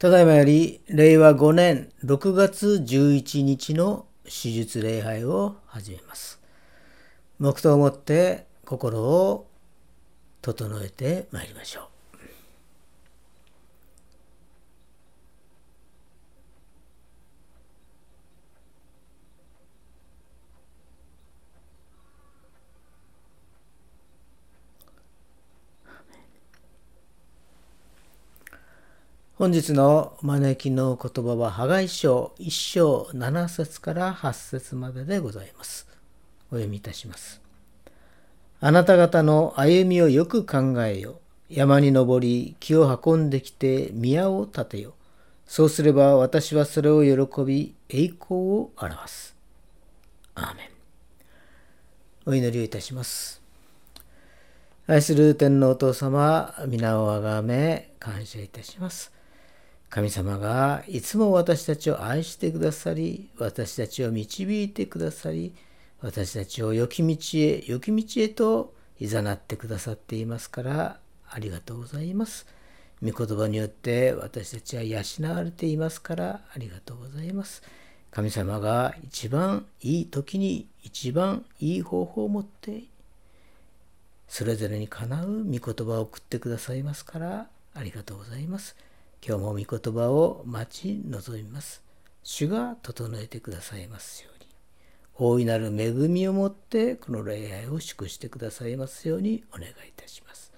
ただいまより令和5年6月11日の手術礼拝を始めます。黙祷をもって心を整えてまいりましょう。本日の招きの言葉は、破壊書1章7節から8節まででございます。お読みいたします。あなた方の歩みをよく考えよ。山に登り、木を運んできて宮を建てよ。そうすれば私はそれを喜び、栄光を表す。アーメン。お祈りをいたします。愛する天皇お父様、皆をあがめ、感謝いたします。神様がいつも私たちを愛してくださり、私たちを導いてくださり、私たちを良き道へ、良き道へと誘ってくださっていますから、ありがとうございます。御言葉によって私たちは養われていますから、ありがとうございます。神様が一番いい時に一番いい方法を持って、それぞれにかなう御言葉を送ってくださいますから、ありがとうございます。今日も御言葉を待ち望みます。主が整えてくださいますように。大いなる恵みをもってこの礼拝を祝してくださいますようにお願いいたします。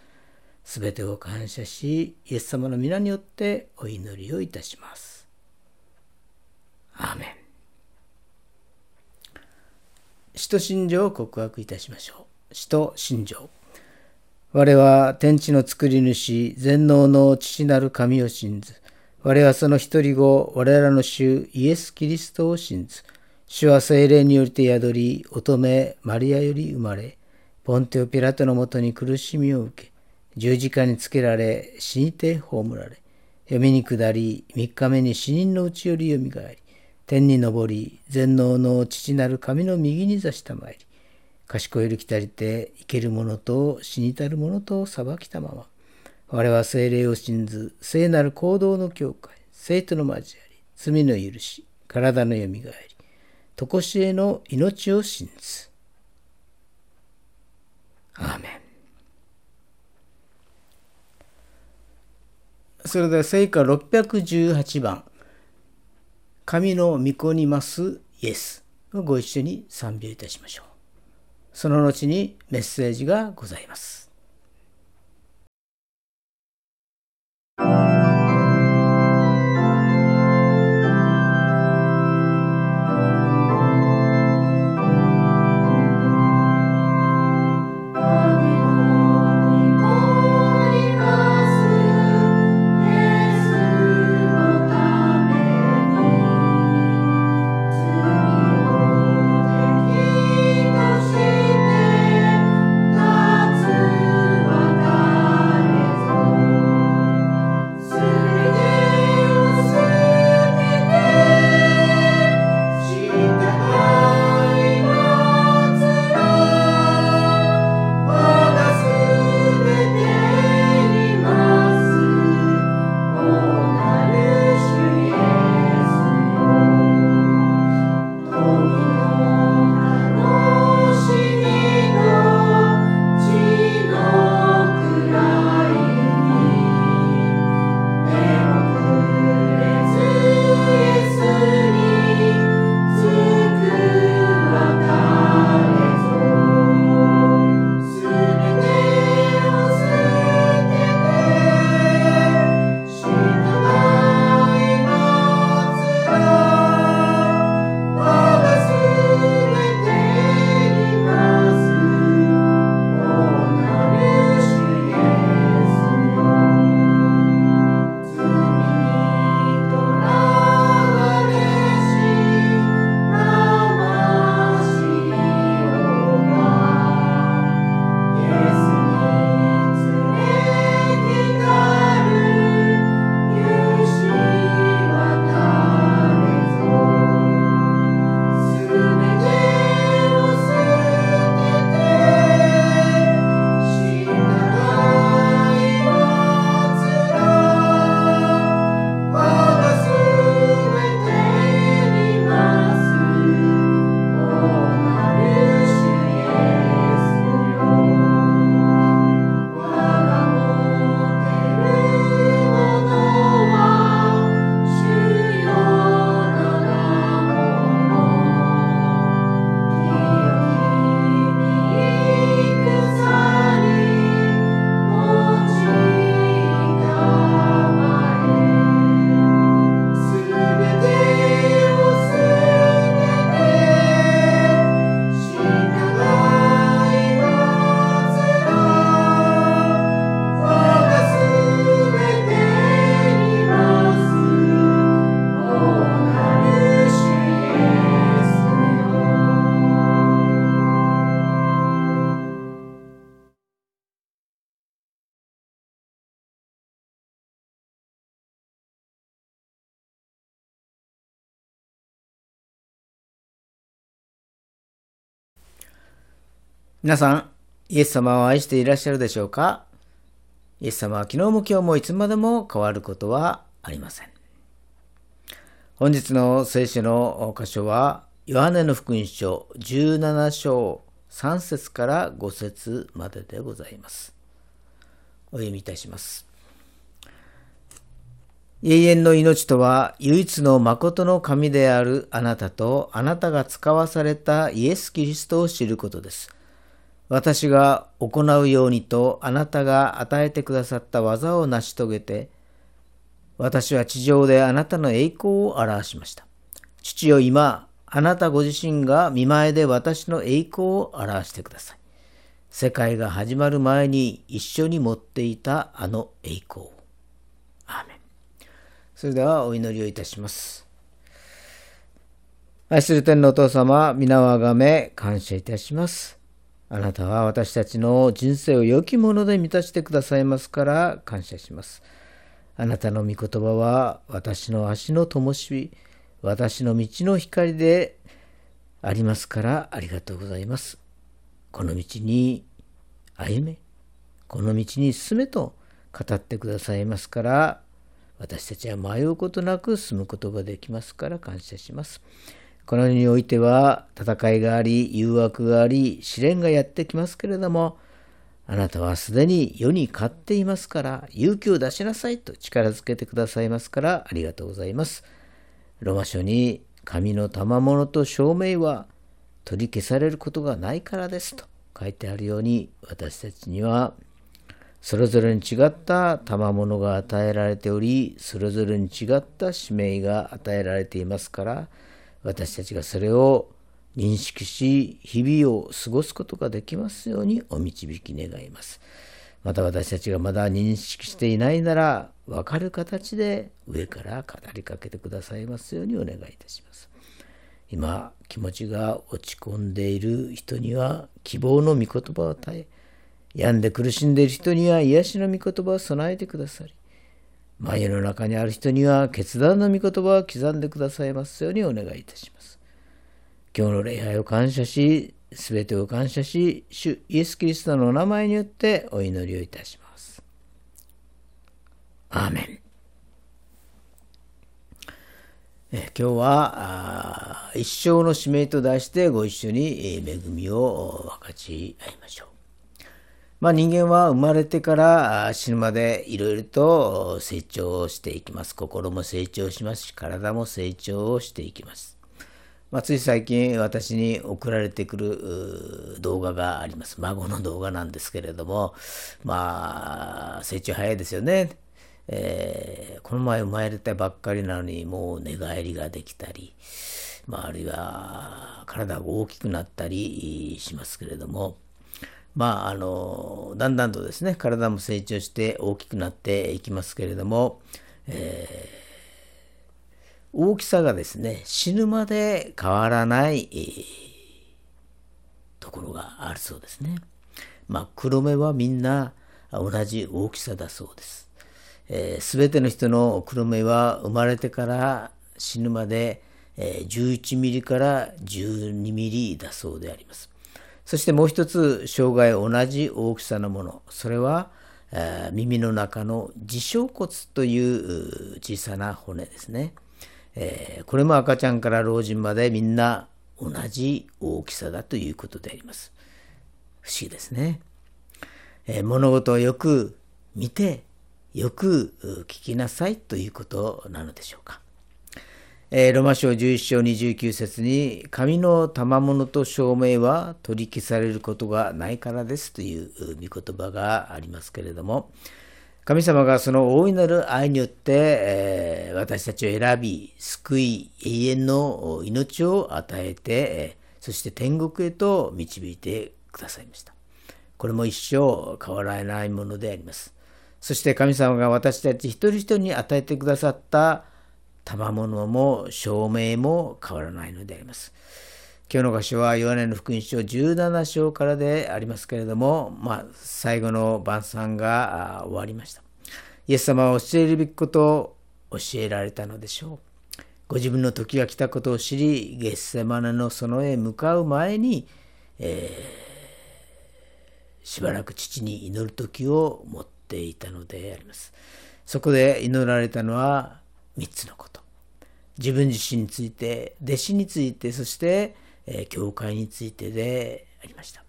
すべてを感謝し、イエス様の皆によってお祈りをいたします。アーメン。使徒信条を告白いたしましょう。使徒信条。我は天地の作り主、全能の父なる神を信ず。我はその一人子、我らの主イエス・キリストを信ず。主は精霊によりて宿り、乙女マリアより生まれ、ポンテオ・ピラトのもとに苦しみを受け、十字架につけられ、死にて葬られ、読みに下り、三日目に死人のうちよりよみがえり、天に昇り、全能の父なる神の右に座したまいり、賢いるきたりて生ける者と死にたる者と裁きたまま。我は精霊を信ず聖なる行動の境界生徒の交わり罪の許し体のよみがえり常しえの命を信ず。アーメン。それでは聖歌618番。神の御子にますイエスをご一緒に賛美いたしましょう。その後にメッセージがございます。皆さん、イエス様を愛していらっしゃるでしょうか？イエス様は昨日も今日もいつまでも変わることはありません。本日の聖書の箇所は、ヨハネの福音書17章3節から5節まででございます。お読みいたします。永遠の命とは唯一の誠の神であるあなたとあなたが使わされたイエス・キリストを知ることです。私が行うようにとあなたが与えてくださった技を成し遂げて、私は地上であなたの栄光を表しました。父よ今、あなたご自身が見前で私の栄光を表してください。世界が始まる前に一緒に持っていたあの栄光。アーメン。それではお祈りをいたします。愛する天のお父様、皆をあがめ感謝いたします。あなたは私たちの人生を良きもので満たしてくださいますから感謝します。あなたの御言葉は私の足の灯火、私の道の光でありますからありがとうございます。この道に歩め、この道に進めと語ってくださいますから、私たちは迷うことなく進むことができますから感謝します。この世においては戦いがあり、誘惑があり、試練がやってきますけれども、あなたはすでに世に勝っていますから、勇気を出しなさいと力づけてくださいますから、ありがとうございます。ロマ書に、神の賜物と証明は取り消されることがないからですと書いてあるように、私たちには、それぞれに違った賜物が与えられており、それぞれに違った使命が与えられていますから、私たちがそれを認識し、日々を過ごすことができますようにお導き願います。また私たちがまだ認識していないなら、分かる形で上から語りかけてくださいますようにお願いいたします。今、気持ちが落ち込んでいる人には希望の御言葉を与え、病んで苦しんでいる人には癒しの御言葉を備えてくださり、眉の中にある人には決断の御言葉を刻んでくださいますようにお願いいたします。今日の礼拝を感謝し、すべてを感謝し、主イエス・キリストのお名前によってお祈りをいたします。アーメン。え今日は一生の使命と題してご一緒に恵みを分かち合いましょう。まあ、人間は生まれてから死ぬまでいろいろと成長していきます。心も成長しますし、体も成長していきます。まあ、つい最近私に送られてくる動画があります。孫の動画なんですけれども、まあ、成長早いですよね。えー、この前生まれたばっかりなのにもう寝返りができたり、まあ、あるいは体が大きくなったりしますけれども、まあ、あの、だんだんとですね、体も成長して大きくなっていきますけれども、えー、大きさがですね、死ぬまで変わらない、えー、ところがあるそうですね。まあ、黒目はみんな同じ大きさだそうです。す、え、べ、ての人の黒目は生まれてから死ぬまで、えー、11ミリから12ミリだそうであります。そしてもう一つ生涯同じ大きさのもの。それは、えー、耳の中の自小骨という小さな骨ですね、えー、これも赤ちゃんから老人までみんな同じ大きさだということであります。不思議ですね、えー、物事をよく見てよく聞きなさいということなのでしょうか。えー、ロマ書11章29節に、神の賜物と証明は取り消されることがないからですという御言葉がありますけれども、神様がその大いなる愛によって、えー、私たちを選び、救い、永遠の命を与えて、そして天国へと導いてくださいました。これも一生変わらないものであります。そして神様が私たち一人一人に与えてくださった賜物も証明も変わらないのであります。今日の箇所はヨハネの福音書17章からでありますけれども、まあ、最後の晩餐が終わりました。イエス様は教えるべきことを教えられたのでしょう。ご自分の時が来たことを知り、ゲッセマネの園へ向かう前に、えしばらく父に祈る時を持っていたのであります。そこで祈られたのは3つのこと。自分自身について、弟子について、そして、えー、教会についてでありました。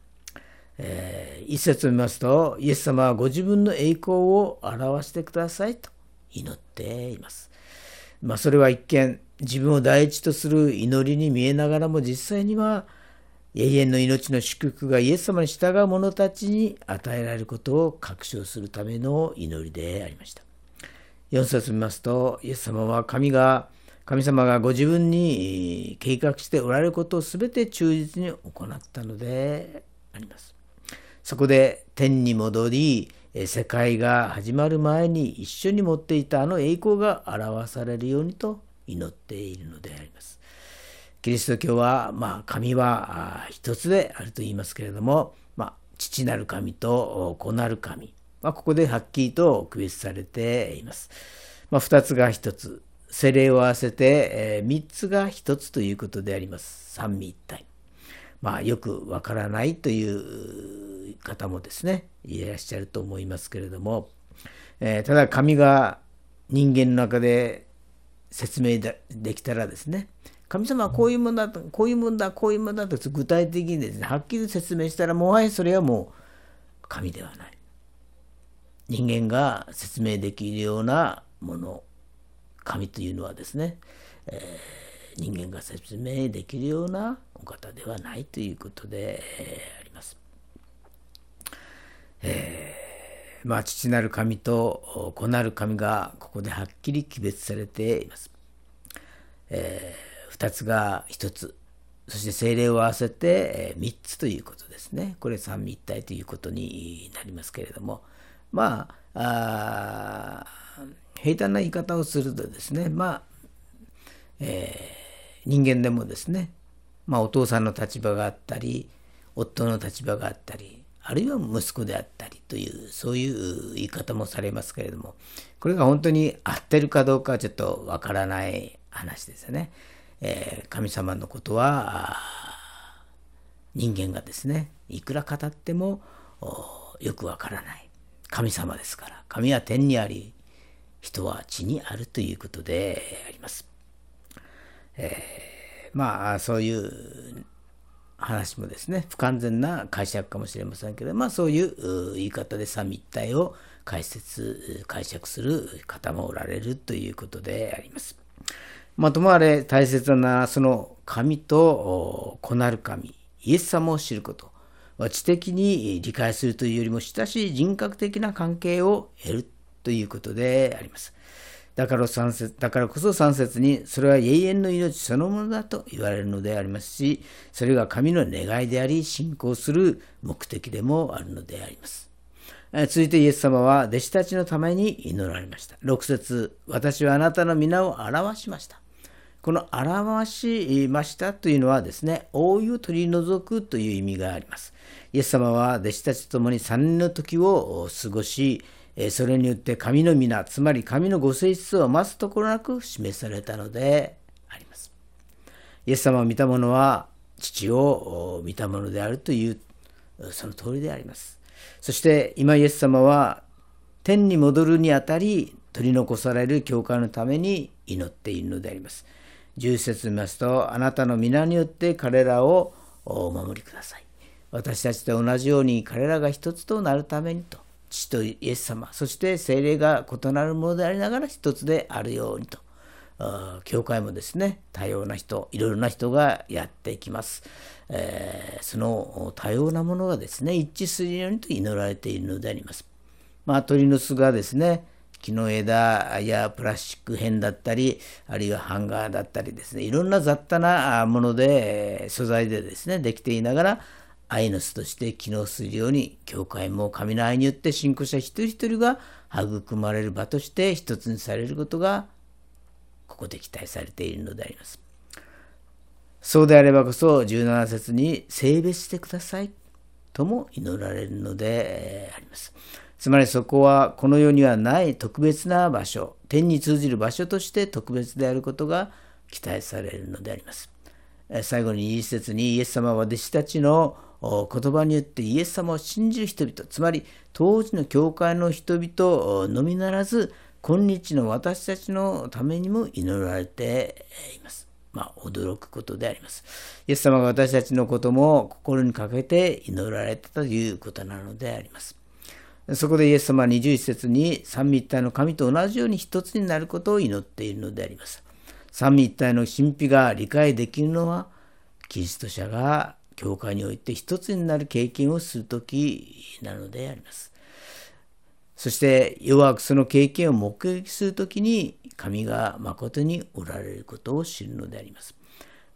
えー、一節を見ますと、イエス様はご自分の栄光を表してくださいと祈っています。まあ、それは一見、自分を第一とする祈りに見えながらも、実際には永遠の命の祝福がイエス様に従う者たちに与えられることを確証するための祈りでありました。4節見ますと、イエス様は神が、神様がご自分に計画しておられることを全て忠実に行ったのであります。そこで天に戻り、世界が始まる前に一緒に持っていたあの栄光が表されるようにと祈っているのであります。キリスト教は、まあ、神は一つであると言いますけれども、まあ、父なる神と子なる神、まあ、ここではっきりと区別されています。まあ、2つが1つ、精霊を合わせて、えー、3つが1つということであります。三位一体。まあ、よくわからないという方もですね、いらっしゃると思いますけれども、えー、ただ神が人間の中で説明できたらですね、神様はこういうものだ、こういうものだ、こういうものだと具体的にですね、はっきり説明したら、もはやそれはもう神ではない。人間が説明できるようなもの、神というのはですね、えー、人間が説明できるようなお方ではないということで、えー、あります。えー、まあ、父なる神と子なる神がここではっきり区別されています。え2つが1つ、そして精霊を合わせて3つということですね。これ三位一体ということになりますけれども、まあ、平坦な言い方をするとですね、まあ、えー、人間でもですね、まあ、お父さんの立場があったり、夫の立場があったり、あるいは息子であったりという、そういう言い方もされますけれども、これが本当に合ってるかどうかはちょっとわからない話ですよね。えー、神様のことは人間がですねいくら語ってもよくわからない神様ですから神は天にあり人は地にあるということであります。えー、まあそういう話もですね不完全な解釈かもしれませんけどまあそういう言い方で三位一体を解説解釈する方もおられるということであります。まともあれ大切なその神と子なる神、イエス様を知ること。知的に理解するというよりも親しい人格的な関係を得るということであります。だから節だからこそ3節にそれは永遠の命そのものだと言われるのでありますし、それが神の願いであり、信仰する目的でもあるのであります。続いてイエス様は弟子たちのために祈られました。6節私はあなたの皆を表しました。この表しましたというのはですね、覆いを取り除くという意味があります。イエス様は弟子たちと共に3年の時を過ごし、それによって神の皆、つまり神のご性質を増すところなく示されたのであります。イエス様を見た者は父を見たものであるという、その通りであります。そして今イエス様は天に戻るにあたり取り残される教会のために祈っているのであります。10節見ますと、あなたの皆によって彼らをお守りください。私たちと同じように彼らが一つとなるためにと、父とイエス様、そして精霊が異なるものでありながら一つであるようにと。教会もですね、多様な人、いろいろな人がやっていきます。えー、その多様なものがですね、一致するようにと祈られているのであります。まあ、鳥の巣がですね、木の枝やプラスチック片だったり、あるいはハンガーだったりですね、いろんな雑多なもので、素材でですね、できていながら、愛の巣として機能するように、教会も神の愛によって信仰者一人一人が育まれる場として一つにされることが、ここで期待されているのであります。そうであればこそ、17節に性別してくださいとも祈られるのであります。つまりそこはこの世にはない特別な場所、天に通じる場所として特別であることが期待されるのであります。最後に一節にイエス様は弟子たちの言葉によってイエス様を信じる人々、つまり当時の教会の人々のみならず、今日の私たちのためにも祈られています。まあ、驚くことであります。イエス様が私たちのことも心にかけて祈られたということなのであります。そこでイエス様は21節に三位一体の神と同じように一つになることを祈っているのであります。三位一体の神秘が理解できるのは、キリスト者が教会において一つになる経験をするときなのであります。そして弱くその経験を目撃するときに神が誠におられることを知るのであります。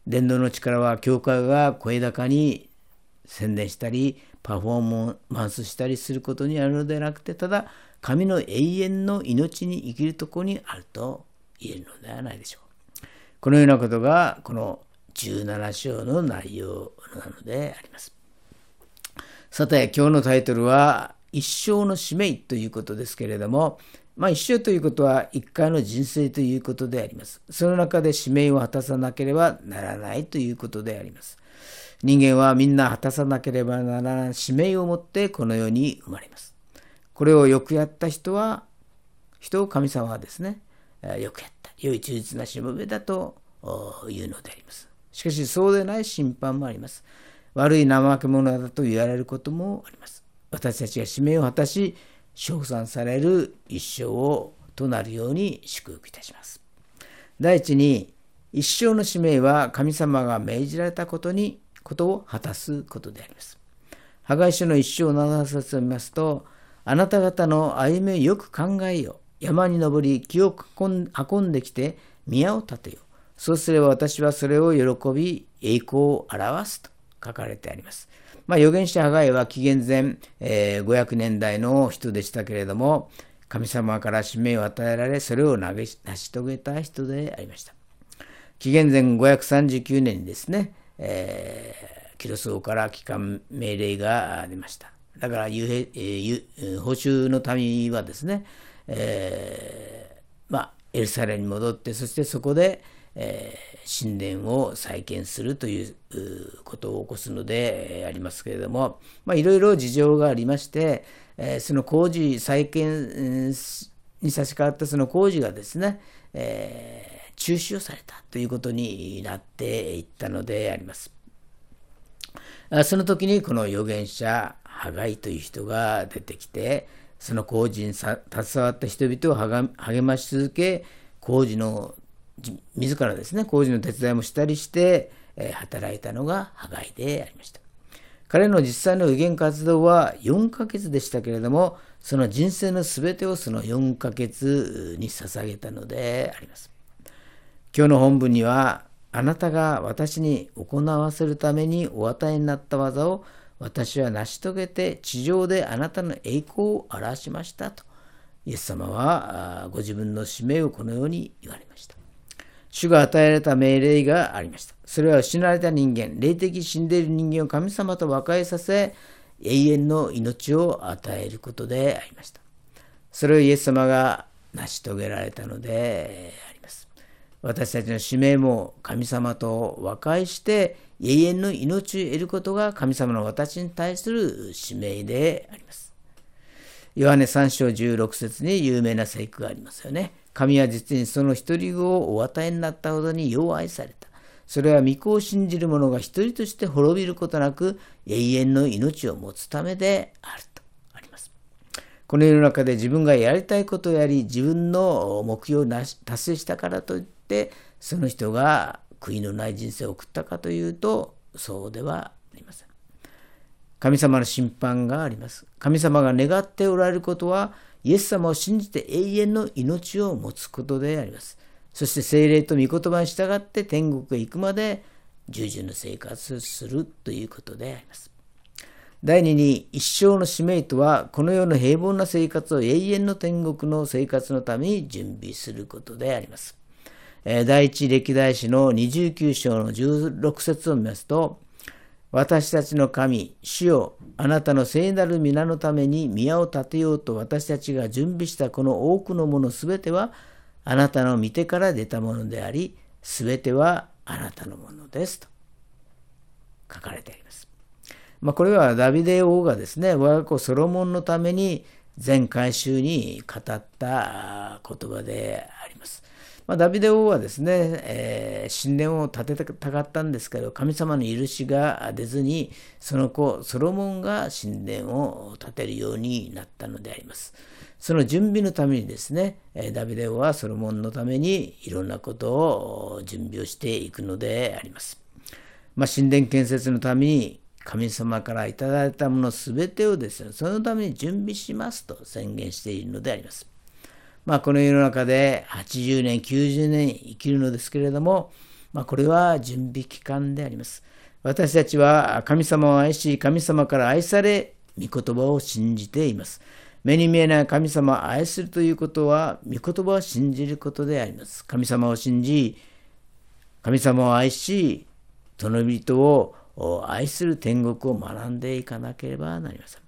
伝道の力は教会が声高に宣伝したりパフォーマンスしたりすることにあるのではなくてただ神の永遠の命に生きるところにあると言えるのではないでしょう。このようなことがこの17章の内容なのであります。さて今日のタイトルは一生の使命ということですけれどもまあ、一生ということは一回の人生ということであります。その中で使命を果たさなければならないということであります。人間はみんな果たさなければならない使命を持ってこの世に生まれます。これをよくやった人は、人を神様はですね、よくやった、良い忠実なしもべだというのであります。しかしそうでない審判もあります。悪い怠け者だと言われることもあります。私たちが使命を果たし、称賛される一生をとなるように祝福いたします。第一に、一生の使命は神様が命じられたことに、ことを果たすことであります。破壊書の一生七節を見ますと、あなた方の歩みをよく考えよ。山に登り、木を運んできて宮を建てよ。そうすれば私はそれを喜び、栄光を表すと書かれてあります。まあ、預言者ハガイは紀元前、えー、500年代の人でしたけれども、神様から使命を与えられ、それを成し遂げた人でありました。紀元前539年にですね、えー、キロス王から帰還命令が出ました。だから、えー、報酬の民はですね、えー、まあ、エルサレムに戻って、そしてそこで、えー、神殿を再建するということを起こすので、えー、ありますけれども、まあ、いろいろ事情がありまして、えー、その工事再建に差し掛かったその工事がですね、えー、中止をされたということになっていったのであります。その時にこの預言者ハガイという人が出てきてその工事に携わった人々を励まし続け工事の自らですね、工事の手伝いもしたりして、働いたのが破壊でありました。彼の実際の預言活動は4ヶ月でしたけれども、その人生の全てをその4ヶ月に捧げたのであります。今日の本文には、あなたが私に行わせるためにお与えになった技を私は成し遂げて地上であなたの栄光を表しましたと、イエス様はご自分の使命をこのように言われました。主が与えられた命令がありました。それは失われた人間、霊的死んでいる人間を神様と和解させ、永遠の命を与えることでありました。それをイエス様が成し遂げられたのであります。私たちの使命も神様と和解して永遠の命を得ることが神様の私に対する使命であります。ヨハネ3章16節に有名な聖句がありますよね。神は実にその一人子をお与えになったほどによう愛された。それは御子を信じる者が一人として滅びることなく永遠の命を持つためであるとあります。この世の中で自分がやりたいことをやり自分の目標を達成したからといってその人が悔いのない人生を送ったかというとそうではありません。神様の審判があります。神様が願っておられることはイエス様を信じて永遠の命を持つことであります。そして精霊と御言葉に従って天国へ行くまで従順の生活をするということであります。第2に一生の使命とはこの世の平凡な生活を永遠の天国の生活のために準備することであります。第一歴代史の29章の16節を見ますと私たちの神、主よ、あなたの聖なる皆のために宮を建てようと私たちが準備したこの多くのものすべては、あなたの見てから出たものであり、すべてはあなたのものです。と書かれてあります。まあ、これはダビデ王がですね、我が子ソロモンのために全回収に語った言葉でま。あ、ダビデ王はですね、えー、神殿を建てたかったんですけど、神様の許しが出ずに、その子、ソロモンが神殿を建てるようになったのであります。その準備のためにですね、ダビデ王はソロモンのためにいろんなことを準備をしていくのであります。まあ、神殿建設のために神様からいただいたものすべてをですね、そのために準備しますと宣言しているのであります。まあ、この世の中で80年、90年生きるのですけれども、まあ、これは準備期間であります。私たちは神様を愛し、神様から愛され、御言葉を信じています。目に見えない神様を愛するということは、御言葉を信じることであります。神様を信じ、神様を愛し、殿人を愛する天国を学んでいかなければなりません。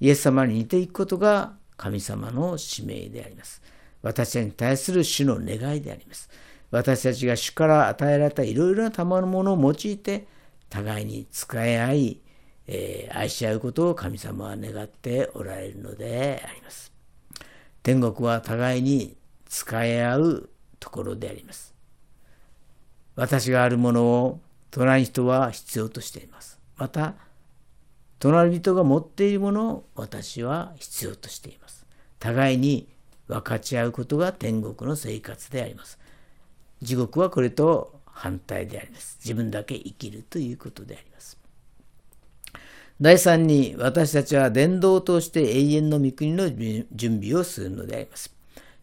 イエス様に似ていくことが神様の使命であります。私たちに対する主の願いであります。私たちが主から与えられたいろいろな賜物を用いて、互いに使い合い、えー、愛し合うことを神様は願っておられるのであります。天国は互いに使い合うところであります。私があるものを隣人は必要としています。また、隣人が持っているものを私は必要としています。互いに分かち合うことが天国の生活であります。地獄はこれと反対であります。自分だけ生きるということであります。第3に私たちは伝道を通して永遠の御国の準備をするのであります。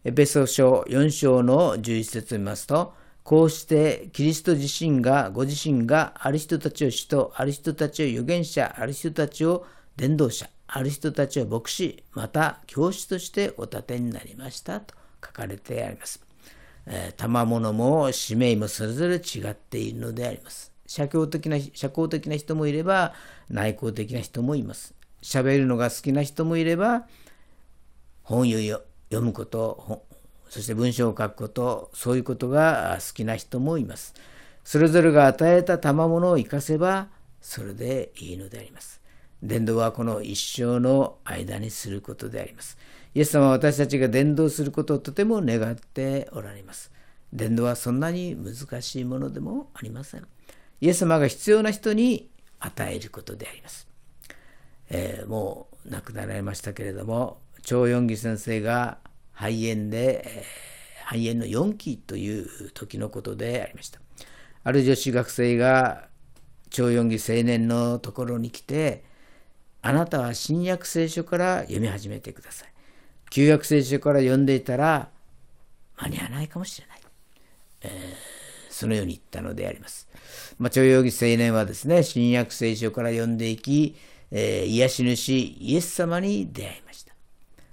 エペソ書4章の11節を見ますと、こうしてキリスト自身が、ご自身がある人たちを使徒、ある人たちを預言者、ある人たちを伝道者、ある人たちを牧師、また教師としてお立てになりましたと書かれてあります。えー、賜物も使命もそれぞれ違っているのであります。社交的な、社交的な人もいれば、内向的な人もいます。喋るのが好きな人もいれば、本を読むこと、そして文章を書くこと、そういうことが好きな人もいます。それぞれが与えた賜物を生かせば、それでいいのであります。伝道はこの一生の間にすることであります。イエス様は私たちが伝道することをとても願っておられます。伝道はそんなに難しいものでもありません。イエス様が必要な人に与えることであります。えー、もう亡くなられましたけれども、張四義先生が肺炎で、えー、肺炎の4期という時のことでありました。ある女子学生が超四義青年のところに来て、あなたは新約聖書から読み始めてください。旧約聖書から読んでいたら間に合わないかもしれない。えー、そのように言ったのであります。まあ、徴用義青年はですね、新約聖書から読んでいき、えー、癒し主イエス様に出会いました。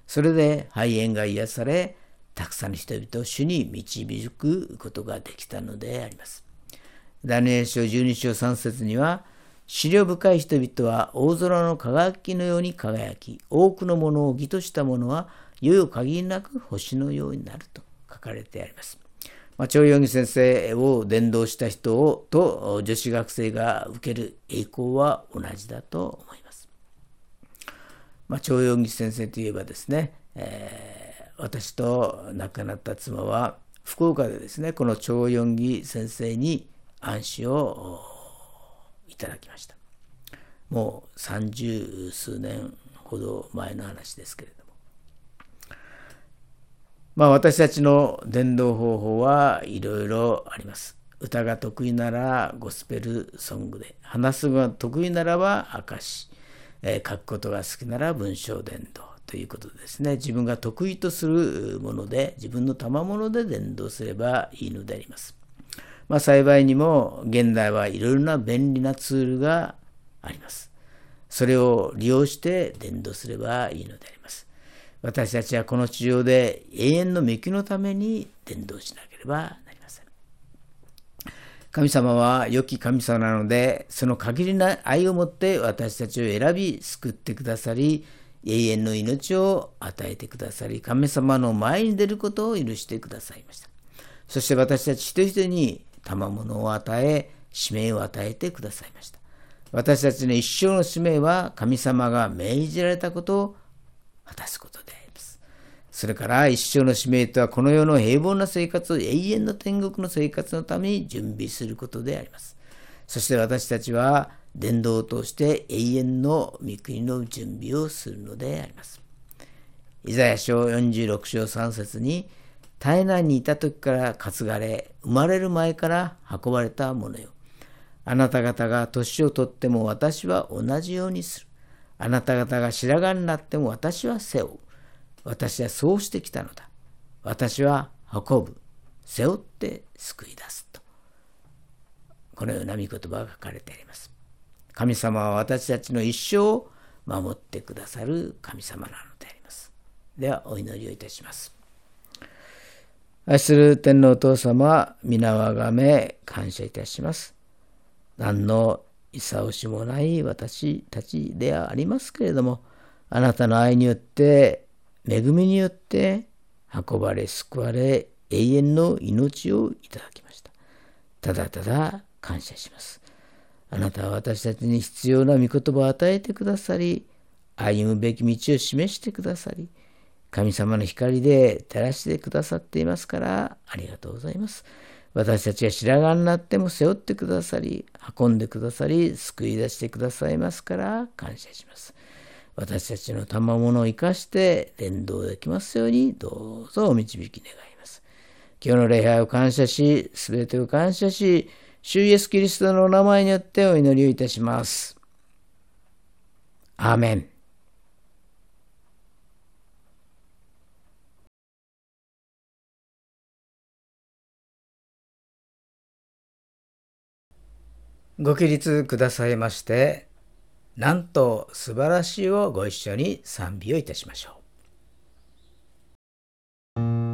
それで肺炎が癒され、たくさんの人々を主に導くことができたのであります。ダニエル書12章3節には、資料深い人々は大空の輝きのように輝き、多くのものを義としたものは、いよいよ限りなく星のようになると書かれてあります。まあ、長四義先生を伝道した人をと女子学生が受ける栄光は同じだと思います。まあ、長四義先生といえばですね、えー、私と亡くなった妻は福岡でですね、この長四義先生に暗視をいただきました。もう三十数年ほど前の話ですけれどもまあ私たちの伝道方法はいろいろあります。歌が得意ならゴスペルソングで、話すが得意ならば証、え、書くことが好きなら文章伝道ということですね。自分が得意とするもので、自分の賜物で伝道すればいいのであります。まあ幸いにも現代はいろいろな便利なツールがあります。それを利用して伝道すればいいのであります。私たちはこの地上で永遠の御のために伝道しなければなりません。神様は良き神様なので、その限りない愛を持って私たちを選び、救ってくださり、永遠の命を与えてくださり、神様の前に出ることを許してくださいました。そして私たち一人一人に賜物を与え、使命を与えてくださいました。私たちの一生の使命は神様が命じられたことを果たすことであります。それから一生の使命とはこの世の平凡な生活を、永遠の天国の生活のために準備することであります。そして私たちは伝道を通して永遠の御国の準備をするのであります。イザヤ書46章3節に体内にいた時から担がれ、生まれる前から運ばれたものよ。あなた方が年をとっても私は同じようにする。あなた方が白髪になっても私は背負う。私はそうしてきたのだ。私は運ぶ。背負って救い出すと。このような御言葉が書かれてあります。神様は私たちの一生を守ってくださる神様なのであります。ではお祈りをいたします。愛する天皇お父様、皆をあがめ感謝いたします。何のいさおしもない私たちではありますけれども、あなたの愛によって、恵みによって運ばれ救われ永遠の命をいただきました。ただただ感謝します。あなたは私たちに必要な御言葉を与えてくださり、歩むべき道を示してくださり、神様の光で照らしてくださっていますから、ありがとうございます。私たちが白髪になっても背負ってくださり、運んでくださり、救い出してくださいますから感謝します。私たちの賜物を生かして連動できますように、どうぞお導き願います。今日の礼拝を感謝し、すべてを感謝し、主イエスキリストのお名前によってお祈りをいたします。アーメン。ご起立くださいまして、なんと素晴らしいをご一緒に賛美をいたしましょう。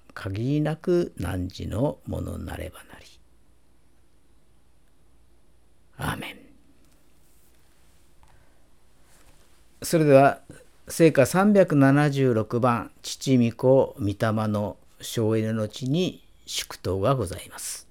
限りなく汝のものなればなり。アーメン。それでは聖歌376番父御子御霊の省エネの地に祝祷がございます。